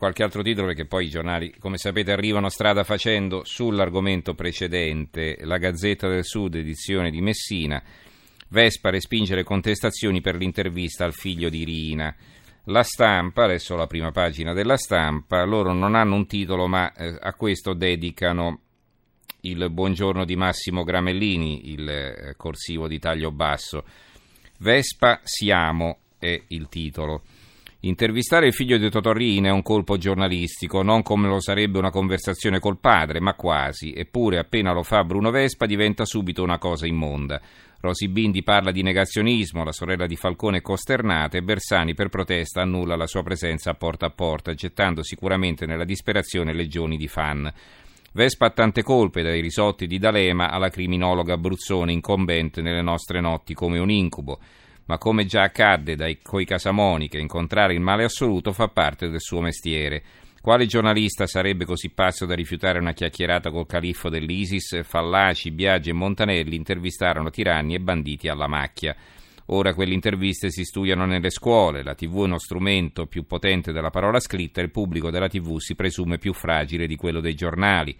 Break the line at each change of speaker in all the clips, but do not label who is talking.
qualche altro titolo perché poi i giornali, come sapete, arrivano strada facendo sull'argomento precedente. La Gazzetta del Sud, edizione di Messina. Vespa respinge le contestazioni per l'intervista al figlio di Rina. La stampa, adesso la prima pagina della stampa, loro non hanno un titolo ma eh, a questo dedicano il buongiorno di Massimo Gramellini, il eh, corsivo di taglio basso. Vespa siamo è il titolo. Intervistare il figlio di Totorrina è un colpo giornalistico, non come lo sarebbe una conversazione col padre, ma quasi. Eppure, appena lo fa Bruno Vespa, diventa subito una cosa immonda. Rosi Bindi parla di negazionismo, la sorella di Falcone è costernata e Bersani per protesta annulla la sua presenza a porta a porta, gettando sicuramente nella disperazione legioni di fan. Vespa ha tante colpe, dai risotti di D'Alema alla criminologa Bruzzone incombente nelle nostre notti come un incubo ma come già accadde dai coi Casamoni che incontrare il male assoluto fa parte del suo mestiere. Quale giornalista sarebbe così pazzo da rifiutare una chiacchierata col califfo dell'ISIS? Fallaci, Biagi e Montanelli intervistarono tiranni e banditi alla macchia. Ora quelle interviste si studiano nelle scuole, la TV è uno strumento più potente della parola scritta e il pubblico della TV si presume più fragile di quello dei giornali.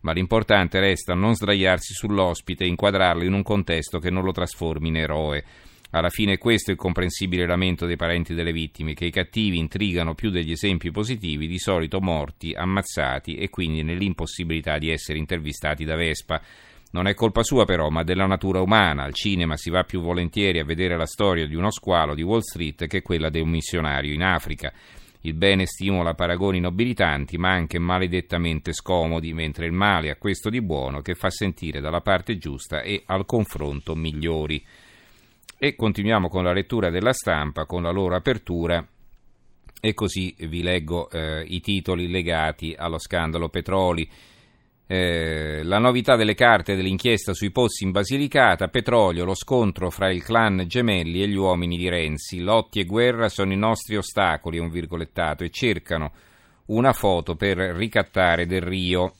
Ma l'importante resta non sdraiarsi sull'ospite e inquadrarlo in un contesto che non lo trasformi in eroe. Alla fine questo è il comprensibile lamento dei parenti delle vittime, che i cattivi intrigano più degli esempi positivi, di solito morti, ammazzati e quindi nell'impossibilità di essere intervistati da Vespa. Non è colpa sua però, ma della natura umana. Al cinema si va più volentieri a vedere la storia di uno squalo di Wall Street che quella di un missionario in Africa. Il bene stimola paragoni nobilitanti, ma anche maledettamente scomodi, mentre il male ha questo di buono che fa sentire dalla parte giusta e al confronto migliori. E continuiamo con la lettura della stampa, con la loro apertura. E così vi leggo eh, i titoli legati allo scandalo Petroli. Eh, la novità delle carte dell'inchiesta sui pozzi in Basilicata, petrolio, lo scontro fra il clan Gemelli e gli uomini di Renzi. Lotti e guerra sono i nostri ostacoli, un virgolettato, e cercano una foto per ricattare Del Rio.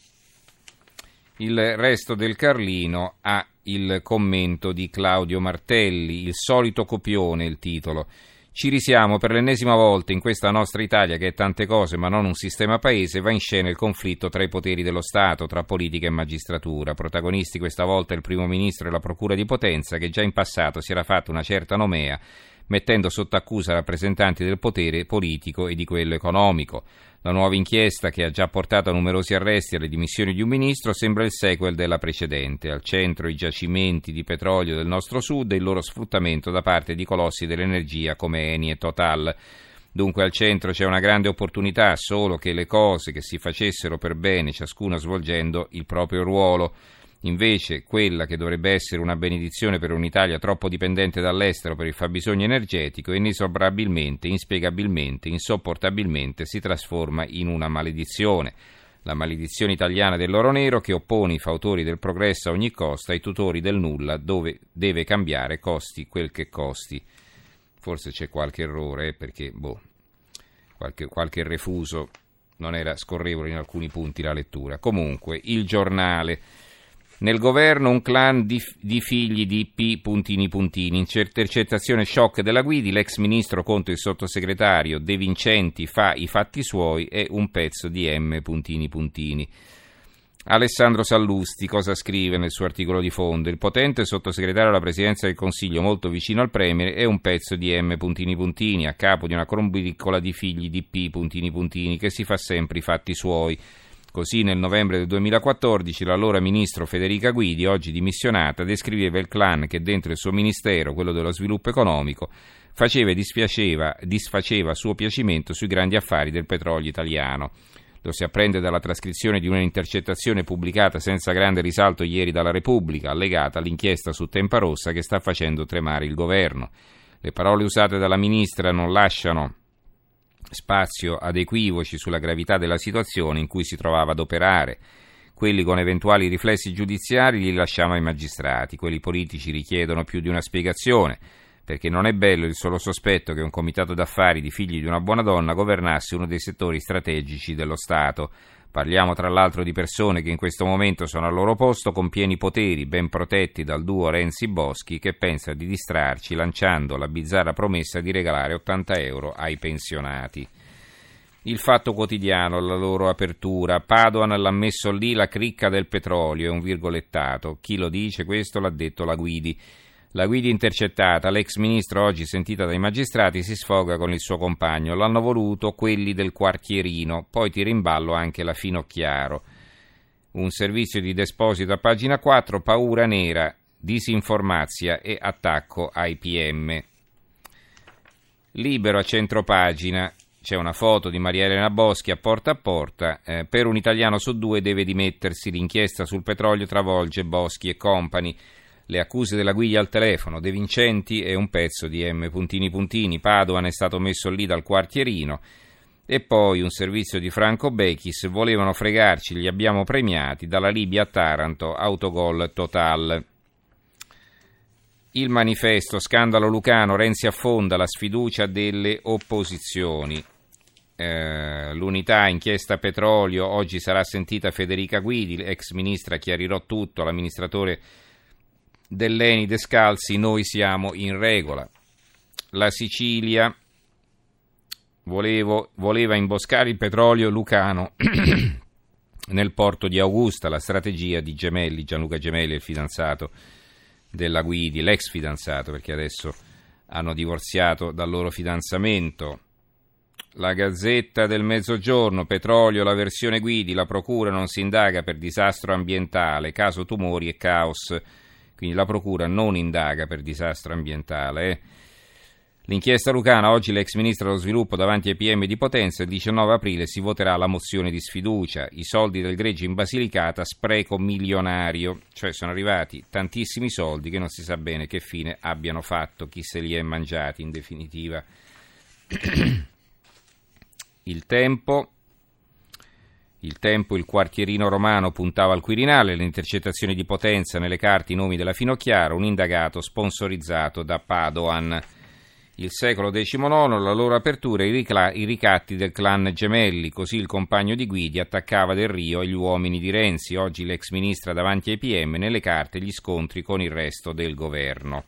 Il resto del Carlino ha il commento di Claudio Martelli, il solito copione il titolo. Ci risiamo per l'ennesima volta in questa nostra Italia che è tante cose ma non un sistema paese, va in scena il conflitto tra i poteri dello Stato, tra politica e magistratura. Protagonisti questa volta il primo ministro e la procura di Potenza che già in passato si era fatto una certa nomea mettendo sotto accusa rappresentanti del potere politico e di quello economico. La nuova inchiesta, che ha già portato a numerosi arresti e alle dimissioni di un ministro, sembra il sequel della precedente. Al centro i giacimenti di petrolio del nostro sud e il loro sfruttamento da parte di colossi dell'energia come Eni e Total. Dunque al centro c'è una grande opportunità, solo che le cose che si facessero per bene, ciascuno svolgendo il proprio ruolo. Invece, quella che dovrebbe essere una benedizione per un'Italia troppo dipendente dall'estero per il fabbisogno energetico, inesorabilmente, inspiegabilmente, insopportabilmente si trasforma in una maledizione. La maledizione italiana dell'oro nero che oppone i fautori del progresso a ogni costo ai tutori del nulla, dove deve cambiare costi quel che costi. Forse c'è qualche errore, eh, perché, boh, qualche, qualche refuso non era scorrevole in alcuni punti la lettura. Comunque, il giornale. Nel governo un clan di, di, figli di P. Puntini Puntini. Intercettazione shock della Guidi, l'ex ministro contro il sottosegretario De Vincenti fa i fatti suoi e un pezzo di M. Puntini Puntini. Alessandro Sallusti cosa scrive nel suo articolo di fondo? Il potente sottosegretario alla presidenza del Consiglio, molto vicino al Premier, è un pezzo di M. Puntini Puntini, a capo di una crombicola di figli di P. Puntini Puntini, che si fa sempre i fatti suoi. Così nel novembre del 2014 l'allora ministro Federica Guidi, oggi dimissionata, descriveva il clan che dentro il suo ministero, quello dello sviluppo economico, faceva e disfaceva a suo piacimento sui grandi affari del petrolio italiano. Lo si apprende dalla trascrizione di un'intercettazione pubblicata senza grande risalto ieri dalla Repubblica, allegata all'inchiesta su Tempa Rossa che sta facendo tremare il governo. Le parole usate dalla ministra non lasciano spazio ad equivoci sulla gravità della situazione in cui si trovava ad operare. Quelli con eventuali riflessi giudiziari li lasciamo ai magistrati, quelli politici richiedono più di una spiegazione, perché non è bello il solo sospetto che un comitato d'affari di figli di una buona donna governasse uno dei settori strategici dello Stato. Parliamo tra l'altro di persone che in questo momento sono al loro posto con pieni poteri, ben protetti dal duo Renzi-Boschi che pensa di distrarci lanciando la bizzarra promessa di regalare 80 euro ai pensionati. Il Fatto Quotidiano, la loro apertura. Padoan l'ha messo lì la cricca del petrolio, è un virgolettato. Chi lo dice questo l'ha detto la Guidi. La Guidi intercettata, l'ex ministro oggi sentita dai magistrati, si sfoga con il suo compagno. L'hanno voluto quelli del quartierino, poi tira in ballo anche la Finocchiaro. Un servizio di Desposito a pagina 4, paura nera, disinformazia e attacco ai PM. Libero a centropagina, c'è una foto di Maria Elena Boschi a porta a porta. Eh, per un italiano su due deve dimettersi. L'inchiesta sul petrolio travolge Boschi e compagni. Le accuse della guiglia al telefono, De Vincenti e un pezzo di M. Puntini Puntini. Padoan è stato messo lì dal quartierino. E poi un servizio di Franco Bechis. Volevano fregarci, li abbiamo premiati. Dalla Libia a Taranto, autogol total. Il manifesto, scandalo Lucano, Renzi affonda la sfiducia delle opposizioni. Eh, l'unità inchiesta petrolio, oggi sarà sentita Federica Guidi, ex ministra, chiarirò tutto, l'amministratore dell'Eni Descalzi, noi siamo in regola. La Sicilia volevo, voleva imboscare il petrolio Lucano nel porto di Augusta, la strategia di Gemelli, Gianluca Gemelli, il fidanzato della Guidi, l'ex fidanzato, perché adesso hanno divorziato dal loro fidanzamento. La Gazzetta del Mezzogiorno, petrolio, la versione Guidi, la procura non si indaga per disastro ambientale, caso tumori e caos. Quindi la procura non indaga per disastro ambientale. Eh. L'inchiesta Lucana, oggi l'ex ministro dello sviluppo davanti ai PM di Potenza, il 19 aprile si voterà la mozione di sfiducia. I soldi del greggio in Basilicata, spreco milionario. Cioè sono arrivati tantissimi soldi che non si sa bene che fine abbiano fatto, chi se li è mangiati in definitiva. Il tempo. Il tempo, il quartierino romano puntava al Quirinale, le intercettazioni di Potenza nelle carte i nomi della Finocchiara, un indagato sponsorizzato da Padoan. Il secolo XIX, la loro apertura e i ricatti del clan Gemelli, così il compagno di Guidi attaccava Del Rio e gli uomini di Renzi, oggi l'ex ministra davanti ai PM, nelle carte gli scontri con il resto del governo.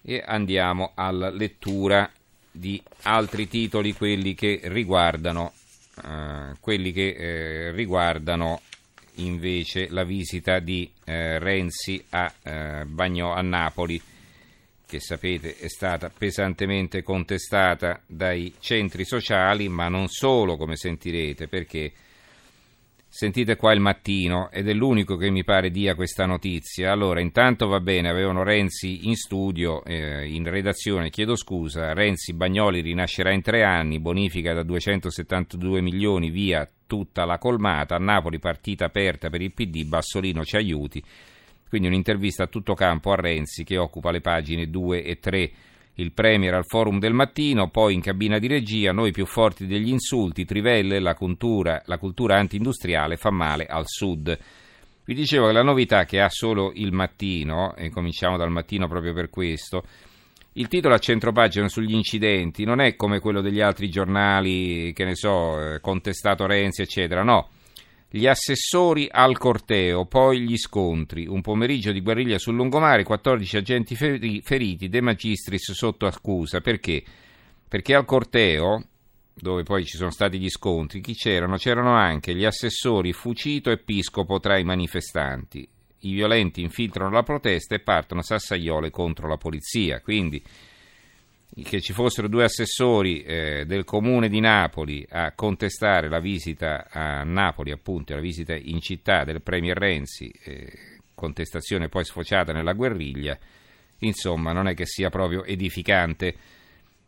E andiamo alla lettura di altri titoli, quelli che riguardano, eh, quelli che, eh, riguardano invece la visita di eh, Renzi a, Bagno, a Napoli che sapete è stata pesantemente contestata dai centri sociali, ma non solo, come sentirete, perché sentite qua il mattino ed è l'unico che mi pare dia questa notizia. Allora, intanto va bene, avevano Renzi in studio, eh, in redazione, chiedo scusa, Renzi Bagnoli rinascerà in tre anni, bonifica da 272 milioni via tutta la colmata, Napoli partita aperta per il PD, Bassolino ci aiuti. Quindi un'intervista a tutto campo a Renzi che occupa le pagine 2 e 3. Il Premier al forum del mattino, poi in cabina di regia, noi più forti degli insulti, trivelle, la cultura, la cultura anti-industriale fa male al sud. Vi dicevo che la novità che ha solo il mattino, e cominciamo dal mattino proprio per questo, il titolo a centropagina sugli incidenti non è come quello degli altri giornali, che ne so, eh, contestato Renzi, eccetera, no gli assessori al corteo, poi gli scontri, un pomeriggio di guerriglia sul lungomare, 14 agenti feriti, De Magistris sotto accusa. Perché? Perché al corteo, dove poi ci sono stati gli scontri, chi c'erano? C'erano anche gli assessori Fucito e Piscopo tra i manifestanti. I violenti infiltrano la protesta e partono sassaiole contro la polizia. Quindi che ci fossero due assessori eh, del comune di Napoli a contestare la visita a Napoli, appunto, la visita in città del Premier Renzi, eh, contestazione poi sfociata nella guerriglia, insomma non è che sia proprio edificante.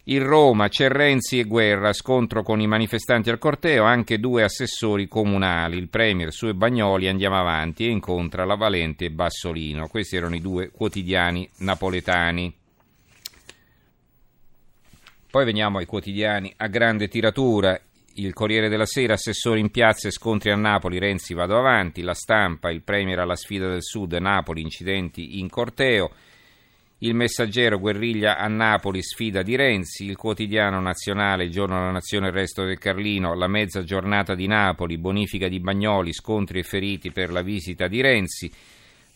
In Roma c'è Renzi e Guerra, scontro con i manifestanti al corteo, anche due assessori comunali, il Premier su e Bagnoli, andiamo avanti e incontra la Valente e Bassolino. Questi erano i due quotidiani napoletani. Poi veniamo ai quotidiani a grande tiratura. Il Corriere della Sera, assessore in piazza e scontri a Napoli, Renzi vado avanti, la stampa, il Premier alla sfida del Sud, Napoli, incidenti in corteo, il Messaggero, guerriglia a Napoli, sfida di Renzi, il Quotidiano Nazionale, il Giorno della Nazione, il Resto del Carlino, la mezza giornata di Napoli, bonifica di Bagnoli, scontri e feriti per la visita di Renzi,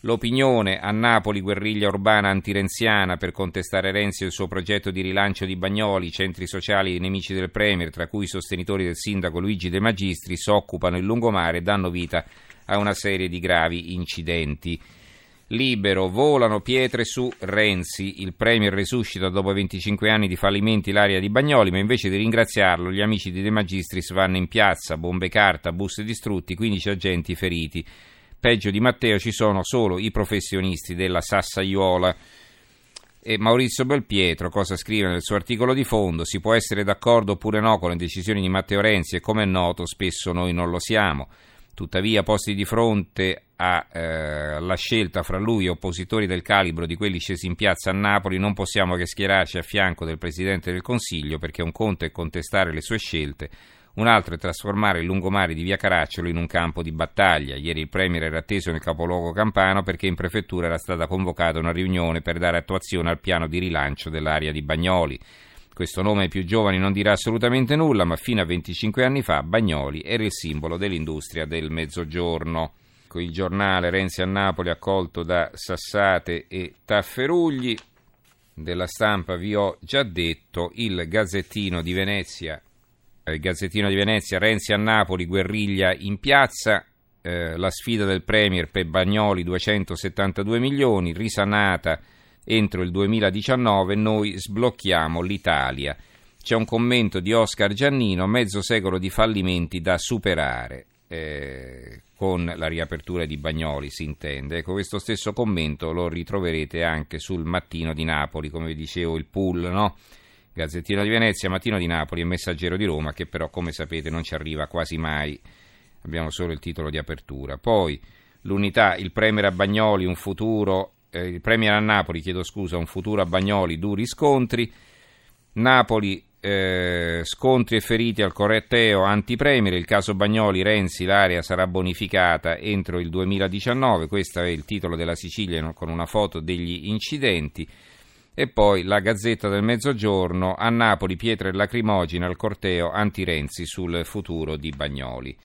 L'opinione a Napoli, guerriglia urbana antirenziana per contestare Renzi e il suo progetto di rilancio di Bagnoli, centri sociali nemici del Premier, tra cui i sostenitori del sindaco Luigi De Magistri, occupano il lungomare e danno vita a una serie di gravi incidenti. Libero, volano pietre su Renzi, il Premier resuscita dopo 25 anni di fallimenti l'area di Bagnoli, ma invece di ringraziarlo gli amici di De Magistris vanno in piazza, bombe carta, bus distrutti, 15 agenti feriti. Peggio di Matteo ci sono solo i professionisti della Sassaiuola. E Maurizio Belpietro cosa scrive nel suo articolo di fondo? Si può essere d'accordo oppure no con le decisioni di Matteo Renzi e come è noto spesso noi non lo siamo. Tuttavia, posti di fronte alla eh, scelta fra lui e oppositori del calibro di quelli scesi in piazza a Napoli, non possiamo che schierarci a fianco del Presidente del Consiglio perché un conto è contestare le sue scelte, un altro è trasformare il lungomare di via Caracciolo in un campo di battaglia. Ieri il Premier era atteso nel capoluogo campano perché in prefettura era stata convocata una riunione per dare attuazione al piano di rilancio dell'area di Bagnoli. Questo nome ai più giovani non dirà assolutamente nulla, ma fino a 25 anni fa Bagnoli era il simbolo dell'industria del mezzogiorno. Il giornale Renzi a Napoli accolto da Sassate e Tafferugli. Della stampa vi ho già detto, il Gazzettino di Venezia il Gazzettino di Venezia, Renzi a Napoli, guerriglia in piazza, eh, la sfida del Premier per Bagnoli 272 milioni, risanata entro il 2019, noi sblocchiamo l'Italia. C'è un commento di Oscar Giannino, mezzo secolo di fallimenti da superare. Eh, con la riapertura di Bagnoli si intende. Ecco, questo stesso commento lo ritroverete anche sul mattino di Napoli, come vi dicevo, il pool, no? Gazzettino di Venezia, Mattino di Napoli e Messaggero di Roma, che però, come sapete, non ci arriva quasi mai. Abbiamo solo il titolo di apertura. Poi l'unità, il Premier a Bagnoli, un futuro, eh, il Premier a Napoli, chiedo scusa, un futuro a Bagnoli, duri scontri. Napoli, eh, scontri e feriti al corretteo anti-Premier, il caso Bagnoli, Renzi, l'area sarà bonificata entro il 2019, questo è il titolo della Sicilia con una foto degli incidenti. E poi la Gazzetta del Mezzogiorno, a Napoli pietre lacrimogene al corteo anti-Renzi sul futuro di Bagnoli.